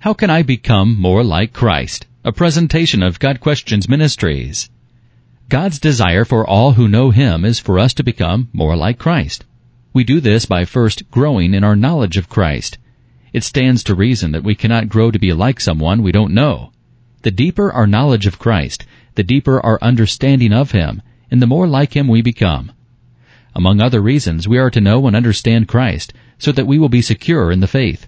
How can I become more like Christ? A presentation of Got Questions Ministries. God's desire for all who know Him is for us to become more like Christ. We do this by first growing in our knowledge of Christ. It stands to reason that we cannot grow to be like someone we don't know. The deeper our knowledge of Christ, the deeper our understanding of Him, and the more like Him we become. Among other reasons, we are to know and understand Christ, so that we will be secure in the faith.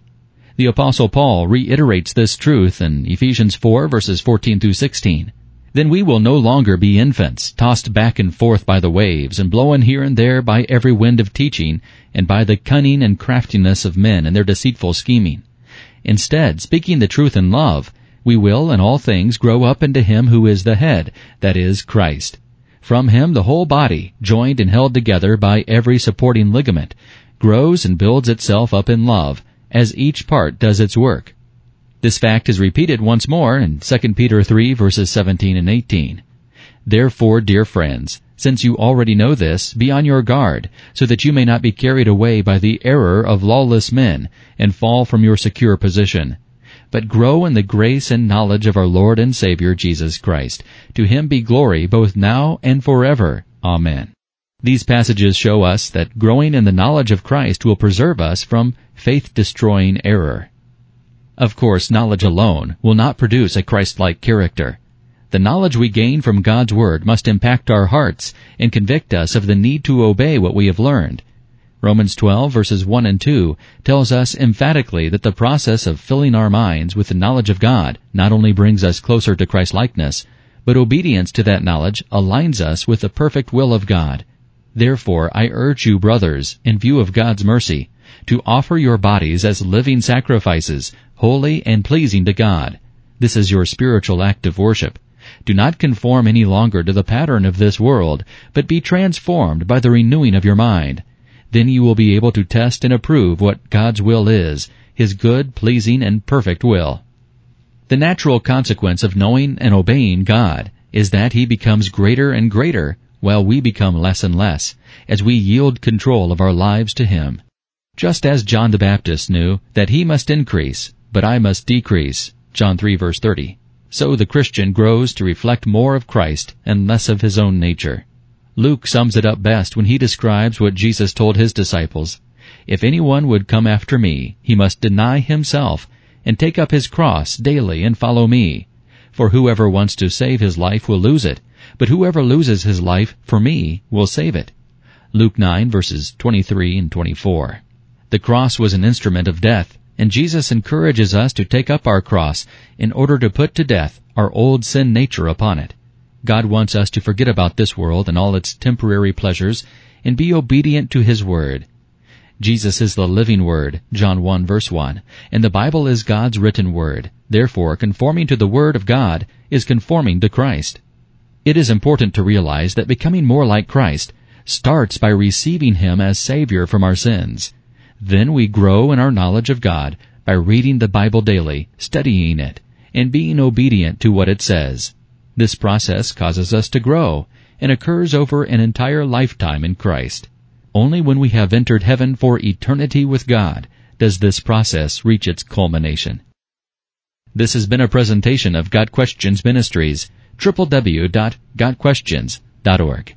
The apostle Paul reiterates this truth in Ephesians 4 verses 14 through 16. Then we will no longer be infants, tossed back and forth by the waves, and blown here and there by every wind of teaching, and by the cunning and craftiness of men and their deceitful scheming. Instead, speaking the truth in love, we will in all things grow up into Him who is the head, that is, Christ. From Him the whole body, joined and held together by every supporting ligament, grows and builds itself up in love, as each part does its work. This fact is repeated once more in 2 Peter 3 verses 17 and 18. Therefore, dear friends, since you already know this, be on your guard, so that you may not be carried away by the error of lawless men, and fall from your secure position. But grow in the grace and knowledge of our Lord and Savior Jesus Christ. To him be glory both now and forever. Amen. These passages show us that growing in the knowledge of Christ will preserve us from faith-destroying error. Of course, knowledge alone will not produce a Christ-like character. The knowledge we gain from God's Word must impact our hearts and convict us of the need to obey what we have learned. Romans 12 verses 1 and 2 tells us emphatically that the process of filling our minds with the knowledge of God not only brings us closer to Christ-likeness, but obedience to that knowledge aligns us with the perfect will of God. Therefore, I urge you, brothers, in view of God's mercy, to offer your bodies as living sacrifices, holy and pleasing to God. This is your spiritual act of worship. Do not conform any longer to the pattern of this world, but be transformed by the renewing of your mind. Then you will be able to test and approve what God's will is, His good, pleasing, and perfect will. The natural consequence of knowing and obeying God is that He becomes greater and greater while we become less and less as we yield control of our lives to Him. Just as John the Baptist knew that he must increase, but I must decrease, John 3 verse 30, so the Christian grows to reflect more of Christ and less of his own nature. Luke sums it up best when he describes what Jesus told his disciples. If anyone would come after me, he must deny himself and take up his cross daily and follow me. For whoever wants to save his life will lose it, but whoever loses his life for me will save it. Luke 9 verses 23 and 24. The cross was an instrument of death, and Jesus encourages us to take up our cross in order to put to death our old sin nature upon it. God wants us to forget about this world and all its temporary pleasures and be obedient to His Word. Jesus is the living Word, John 1 verse 1, and the Bible is God's written Word. Therefore, conforming to the Word of God is conforming to Christ. It is important to realize that becoming more like Christ starts by receiving Him as Savior from our sins. Then we grow in our knowledge of God by reading the Bible daily, studying it, and being obedient to what it says. This process causes us to grow and occurs over an entire lifetime in Christ. Only when we have entered heaven for eternity with God does this process reach its culmination. This has been a presentation of Got Questions Ministries, www.gotquestions.org.